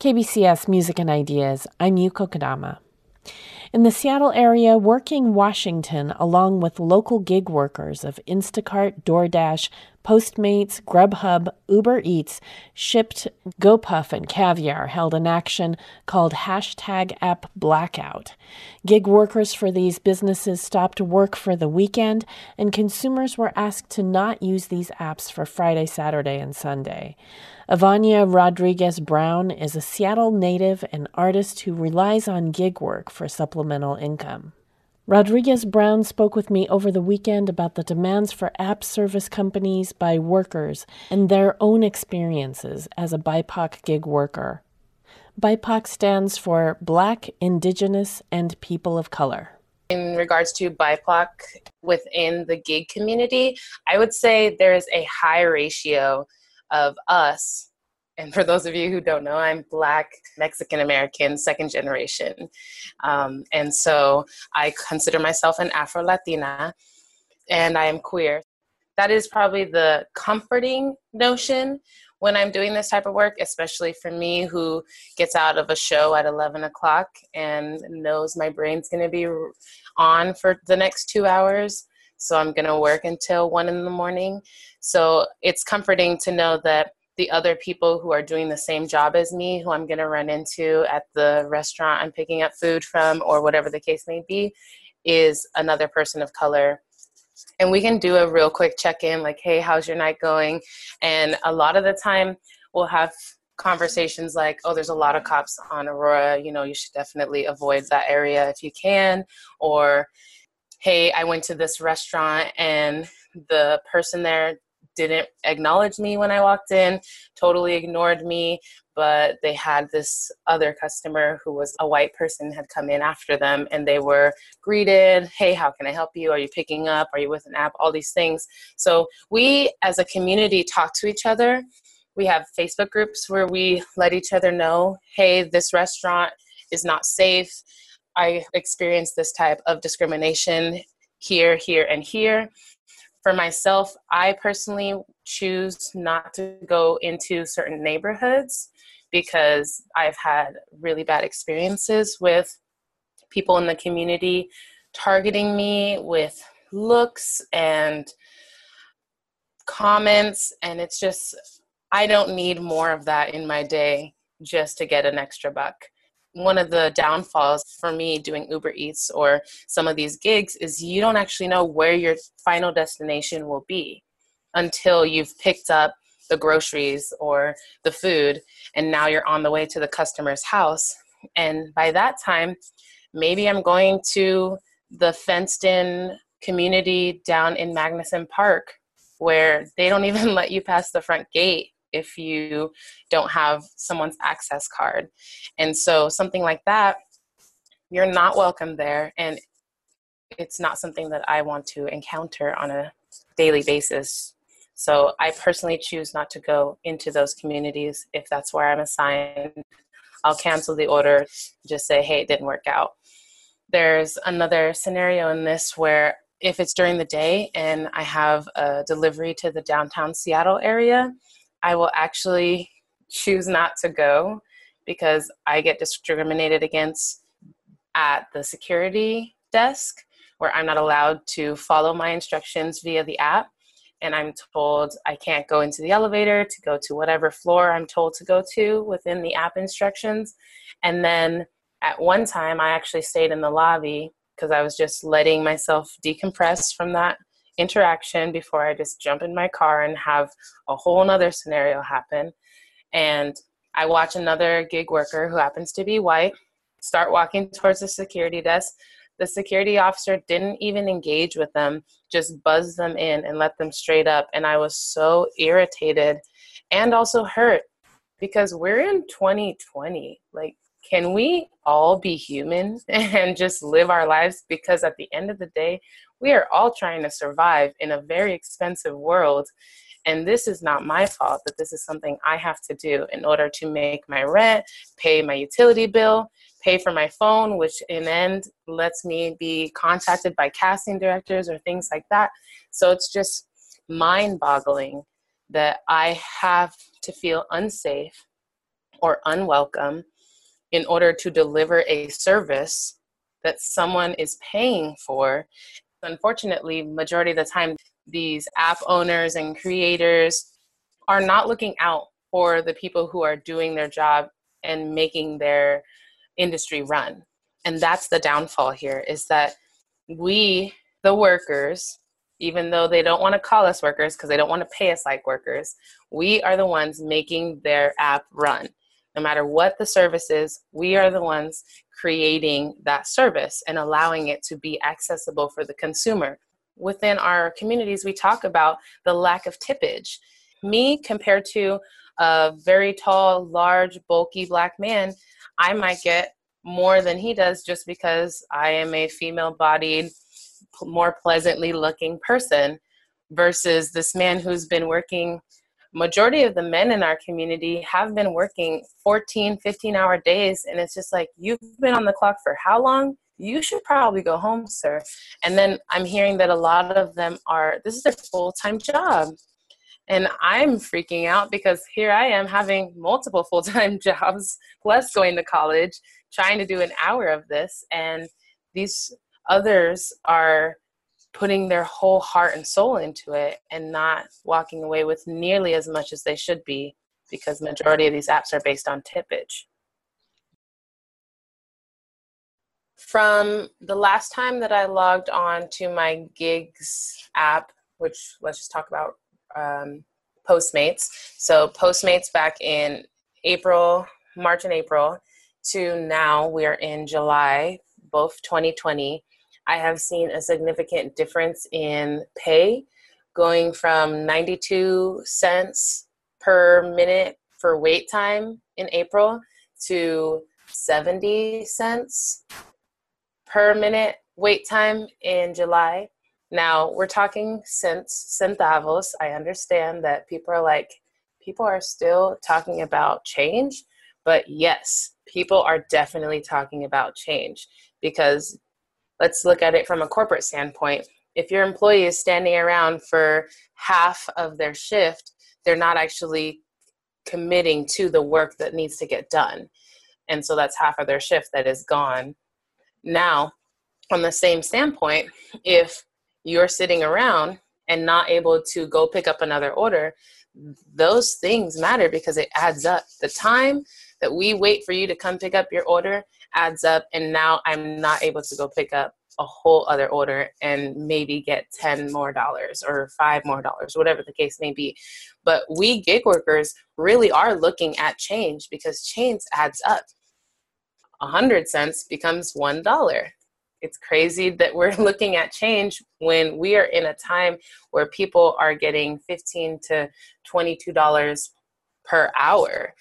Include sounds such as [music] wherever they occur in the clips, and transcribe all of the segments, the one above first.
KBCS Music and Ideas, I'm Yuko Kodama. In the Seattle area, Working Washington, along with local gig workers of Instacart, DoorDash, Postmates, Grubhub, Uber Eats, Shipt, GoPuff, and Caviar held an action called hashtag app blackout. Gig workers for these businesses stopped work for the weekend, and consumers were asked to not use these apps for Friday, Saturday, and Sunday. Avania Rodriguez Brown is a Seattle native and artist who relies on gig work for supplemental income. Rodriguez Brown spoke with me over the weekend about the demands for app service companies by workers and their own experiences as a BIPOC gig worker. BIPOC stands for Black, Indigenous, and People of Color. In regards to BIPOC within the gig community, I would say there is a high ratio of us and for those of you who don't know, I'm Black Mexican American, second generation. Um, and so I consider myself an Afro Latina and I am queer. That is probably the comforting notion when I'm doing this type of work, especially for me who gets out of a show at 11 o'clock and knows my brain's going to be on for the next two hours. So I'm going to work until one in the morning. So it's comforting to know that the other people who are doing the same job as me, who I'm going to run into at the restaurant I'm picking up food from, or whatever the case may be, is another person of color. And we can do a real quick check in, like, hey, how's your night going? And a lot of the time, we'll have conversations like, oh, there's a lot of cops on Aurora, you know, you should definitely avoid that area if you can. Or, hey, I went to this restaurant and the person there didn't acknowledge me when I walked in, totally ignored me. But they had this other customer who was a white person had come in after them and they were greeted. Hey, how can I help you? Are you picking up? Are you with an app? All these things. So we as a community talk to each other. We have Facebook groups where we let each other know hey, this restaurant is not safe. I experienced this type of discrimination here, here, and here for myself, I personally choose not to go into certain neighborhoods because I've had really bad experiences with people in the community targeting me with looks and comments. And it's just, I don't need more of that in my day just to get an extra buck one of the downfalls for me doing Uber Eats or some of these gigs is you don't actually know where your final destination will be until you've picked up the groceries or the food and now you're on the way to the customer's house. And by that time, maybe I'm going to the fenced in community down in Magnuson Park where they don't [laughs] even let you pass the front gate if you don't have someone's access card. And so something like that, you're not welcome there. And it's not something that I want to encounter on a daily basis. So I personally choose not to go into those communities if that's where I'm assigned. I'll cancel the order, just say, hey, it didn't work out. There's another scenario in this where if it's during the day and I have a delivery to the downtown Seattle area, I will actually choose not to go because I get discriminated against at the security desk where I'm not allowed to follow my instructions via the app. And I'm told I can't go into the elevator to go to whatever floor I'm told to go to within the app instructions. And then at one time, I actually stayed in the lobby because I was just letting myself decompress from that interaction before I just jump in my car and have a whole nother scenario happen. And I watch another gig worker who happens to be white start walking towards the security desk. The security officer didn't even engage with them, just buzzed them in and let them straight up. And I was so irritated and also hurt because we're in 2020. Like, can we all be human [laughs] and just live our lives? Because at the end of the day, we are all trying to survive in a very expensive world. And this is not my fault that this is something I have to do in order to make my rent, pay my utility bill, pay for my phone, which in end lets me be contacted by casting directors or things like that. So it's just mind boggling that I have to feel unsafe or unwelcome in order to deliver a service that someone is paying for unfortunately majority of the time these app owners and creators are not looking out for the people who are doing their job and making their industry run. And that's the downfall here is that we the workers even though they don't want to call us workers because they don't want to pay us like workers we are the ones making their app run no matter what the service is we are the ones creating that service and allowing it to be accessible for the consumer. Within our communities we talk about the lack of tippage. Me compared to a very tall large bulky black man i might get more than he does just because I am a female bodied, more pleasantly looking person versus this man who's been working majority of the men in our community have been working 14 15 hour days and it's just like you've been on the clock for how long? You should probably go home sir. And then i'm hearing that a lot of them are this is their full-time job. And i'm freaking out because here i am having multiple [laughs] full-time jobs plus going to college trying to do an hour of this. And these others are putting their whole heart and soul into it and not walking away with nearly as much as they should be because majority of these apps are based on tippage. From the last time that i logged on to my gigs app which let's just talk about um, postmates. So postmates back in april march and april to now we are in July, both 2020, I have seen a significant difference in pay going from 92 cents per minute for wait time in April to 70 cents per minute wait time in July. Now we're talking cents, centavos. I understand that people are like, people are still talking about change, but yes, people are definitely talking about change because let's look at it from a corporate standpoint. If your employee is standing around for half of their shift, they're not actually committing to the work that needs to get done. And so that's half of their shift that is gone. Now, on the same standpoint, if you're sitting around and not able to go pick up another order, those things matter because it adds up. The time that we wait for you to come pick up your order adds up and now i'm not able to go pick up a whole other order and maybe get 10 more dollars or 5 more dollars whatever the case may be. But we gig workers really are looking at change because change adds up. 100 cents becomes $1 it's crazy that we're [laughs] looking at change when we are in a time where people are getting 15 to 22 dollars per hour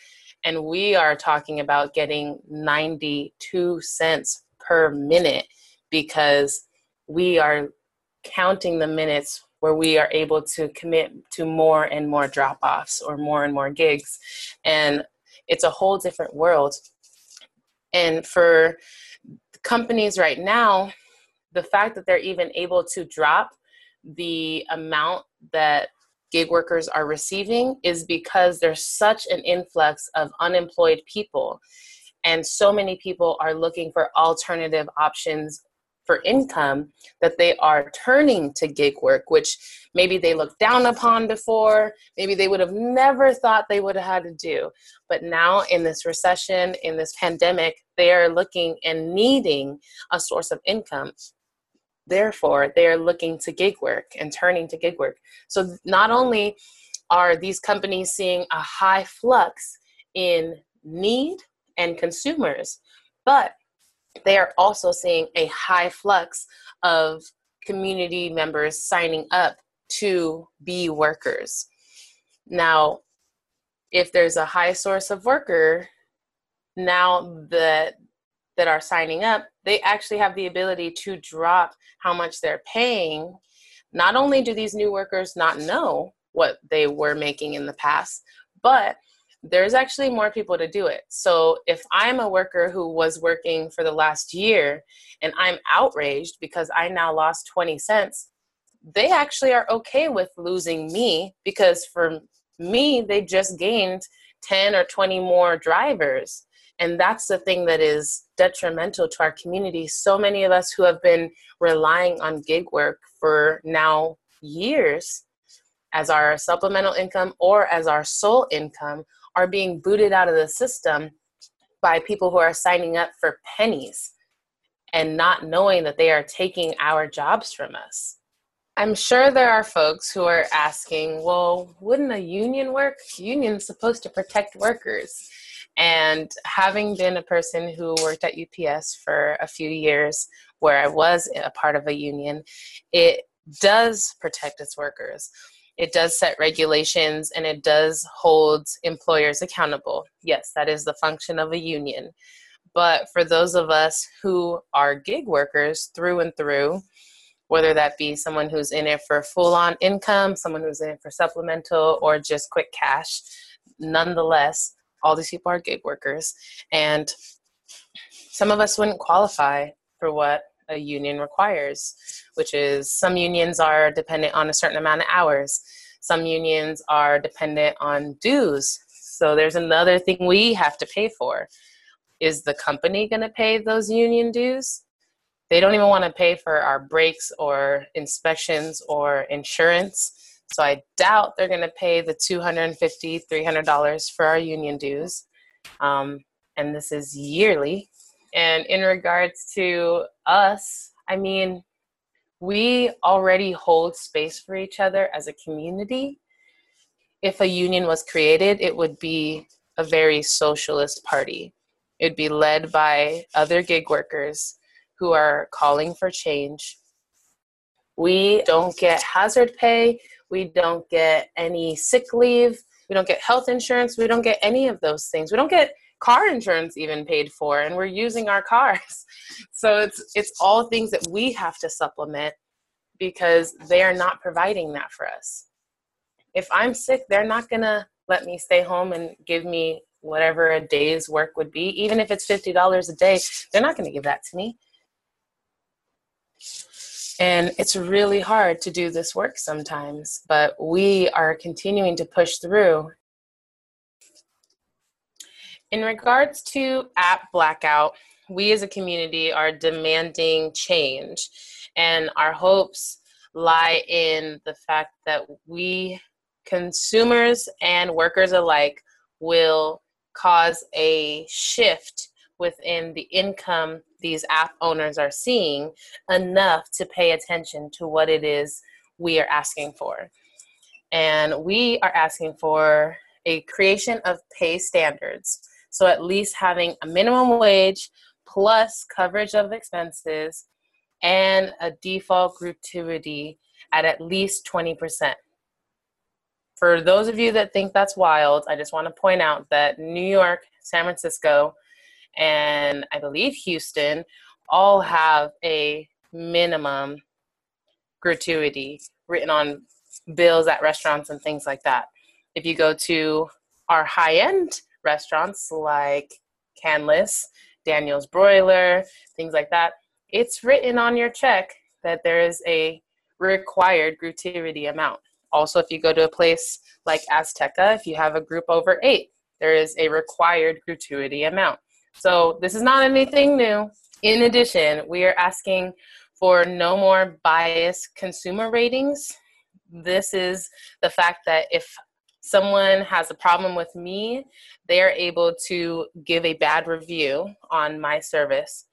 and we are talking about getting 92 cents per minute because we are counting the minutes where we are able to commit to more and more drop offs or more and more gigs. And it's a whole different world. And for companies right now, the fact that they're even able to drop the amount that gig workers are receiving is because there's such an influx of unemployed people. And so many people are looking for alternative options for income that they are turning to gig work which maybe they looked down upon before. Maybe they would have never thought they would have had to do. But now in this recession in this pandemic they are looking and needing a source of income Therefore, they are looking to gig work and turning to gig work. So not only are these companies seeing a high flux in need and consumers, but they are also seeing a high flux of community members signing up to be workers. Now, if there's a high source of worker, now that that are signing up, they actually have the ability to drop how much they're paying. Not only do these new workers not know what they were making in the past, but there's actually more people to do it. So if I'm a worker who was working for the last year and I'm outraged because I now lost 20 cents, they actually are okay with losing me because for me, they just gained 10 or 20 more drivers. And that's the thing that is detrimental to our community. So many of us who have been relying on gig work for now years as our supplemental income or as our sole income are being booted out of the system by people who are signing up for pennies and not knowing that they are taking our jobs from us. I'm sure there are folks who are asking, well, wouldn't a union work? Union's supposed to protect workers. And having been a person who worked at UPS for a few years, where I was a part of a union, it does protect its workers. It does set regulations and it does hold employers accountable. Yes, that is the function of a union. But for those of us who are gig workers through and through, whether that be someone who's in it for full on income, someone who's in it for supplemental, or just quick cash, nonetheless, all these people are gig workers. And some of us wouldn't qualify for what a union requires, which is some unions are dependent on a certain amount of hours, some unions are dependent on dues. So there's another thing we have to pay for is the company going to pay those union dues? They don't even want to pay for our breaks or inspections or insurance. So I doubt they're going to pay the $250, $300 for our union dues. Um, and this is yearly. And in regards to us, I mean, we already hold space for each other as a community. If a union was created, it would be a very socialist party. It'd be led by other gig workers who are calling for change. We don't get hazard pay. We don't get any sick leave. We don't get health insurance. We don't get any of those things. We don't get car insurance even paid for and we're using our cars. [laughs] So it's it's all things that we have to supplement because they are not providing that for us. If I'm sick, they're not going to let me stay home and give me whatever a day's work would be, even if it's $50 a day, they're not going to give that to me. And it's really hard to do this work sometimes, but we are continuing to push through. In regards to app blackout, we as a community are demanding change, and our hopes lie in the fact that we, consumers and workers alike, will cause a shift within the income these app owners are seeing enough to pay attention to what it is we are asking for. And we are asking for a creation of pay standards. So, at least having a minimum wage plus coverage of expenses and a default gratuity at at least 20% for those of you that think that's wild, I just want to point out that New York, San Francisco, and I believe Houston all have a minimum gratuity written on bills at restaurants and things like that. If you go to our high end restaurants like Canlis, Daniel's Broiler, things like that, it's written on your check that there is a required gratuity amount. Also, if you go to a place like Azteca, if you have a group over eight, there is a required gratuity amount. So this is not anything new. In addition, we are asking for no more biased consumer ratings. This is the fact that if someone has a problem with me, they are able to give a bad review on my service.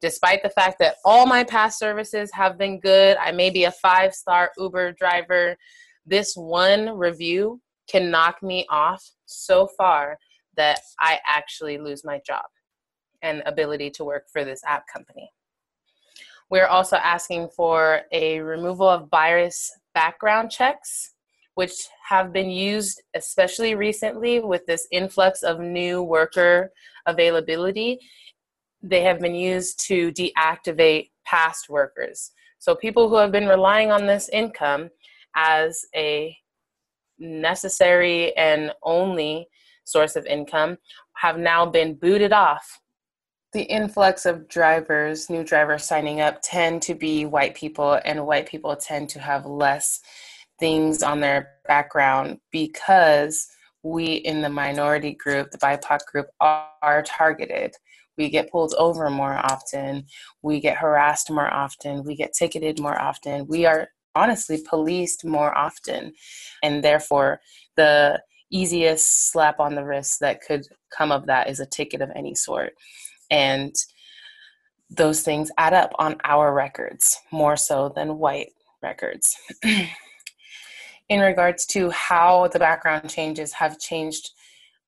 Despite the fact that all my past services have been good, I may be a five star Uber driver, this one review can knock me off so far that I actually lose my job and ability to work for this app company. We're also asking for a removal of virus background checks, which have been used especially recently with this influx of new worker availability. They have been used to deactivate past workers. So people who have been relying on this income as a necessary and only source of income have now been booted off. The influx of drivers, new drivers signing up, tend to be white people, and white people tend to have less things on their background because we in the minority group, the BIPOC group, are, targeted. We get pulled over more often. We get harassed more often. We get ticketed more often. We are honestly policed more often. And therefore, the easiest slap on the wrist that could come of that is a ticket of any sort. And those things add up on our records more so than white records. [clears throat] In regards to how the background changes have changed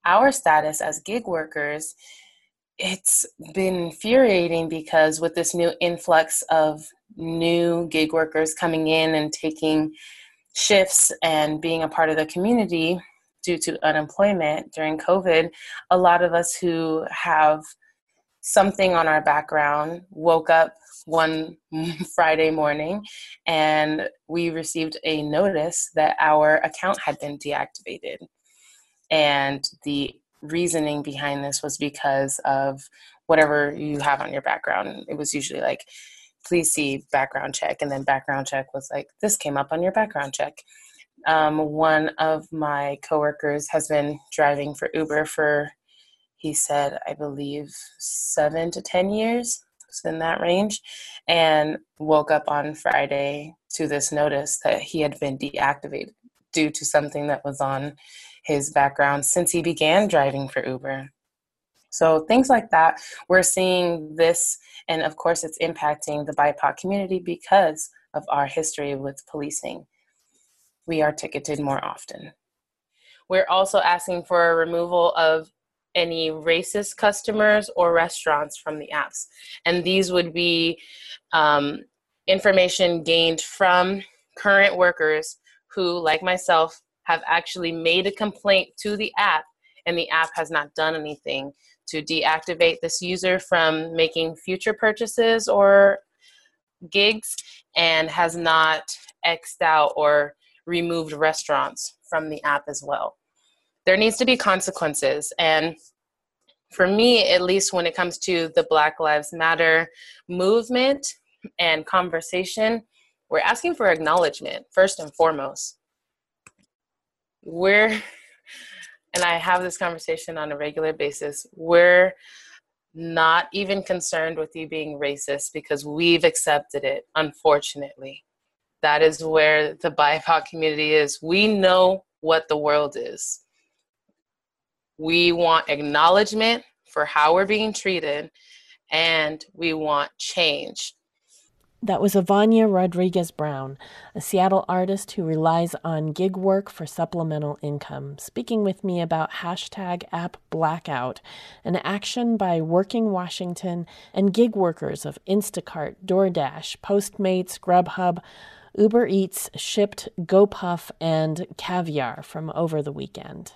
our status as gig workers, it's been infuriating because with this new influx of new gig workers coming in and taking shifts and being a part of the community due to unemployment during COVID, a lot of us who have something on our background woke up one [laughs] Friday morning and we received a notice that our account had been deactivated. And the reasoning behind this was because of whatever you have on your background. It was usually like, please see background check. And then background check was like, this came up on your background check. Um, one of my coworkers has been driving for Uber for, he said, I believe seven to 10 years, it's in that range, and woke up on Friday to this notice that he had been deactivated due to something that was on his background since he began driving for Uber. So things like that, we're seeing this, and of course, it's impacting the BIPOC community because of our history with policing. We are ticketed more often. We're also asking for a removal of any racist customers or restaurants from the apps. And these would be um, information gained from current workers who, like myself, have actually made a complaint to the app and the app has not done anything to deactivate this user from making future purchases or gigs and has not xed out or removed restaurants from the app as well. There needs to be consequences. And for me, at least when it comes to the Black Lives Matter movement and conversation, we're asking for acknowledgement first and foremost we're and I have this conversation on a regular basis, we're not even concerned with you being racist because we've accepted it, unfortunately. That is where the [laughs] BIPOC community is. We know what the world is. We want acknowledgement for how we're being treated, and we want change. That was Avanya Rodriguez Brown, a Seattle artist who relies on gig work for supplemental income, speaking with me about hashtag app blackout, an action by Working Washington and gig workers of Instacart, DoorDash, Postmates, Grubhub, Uber Eats, Shipt, GoPuff, and Caviar from over the weekend.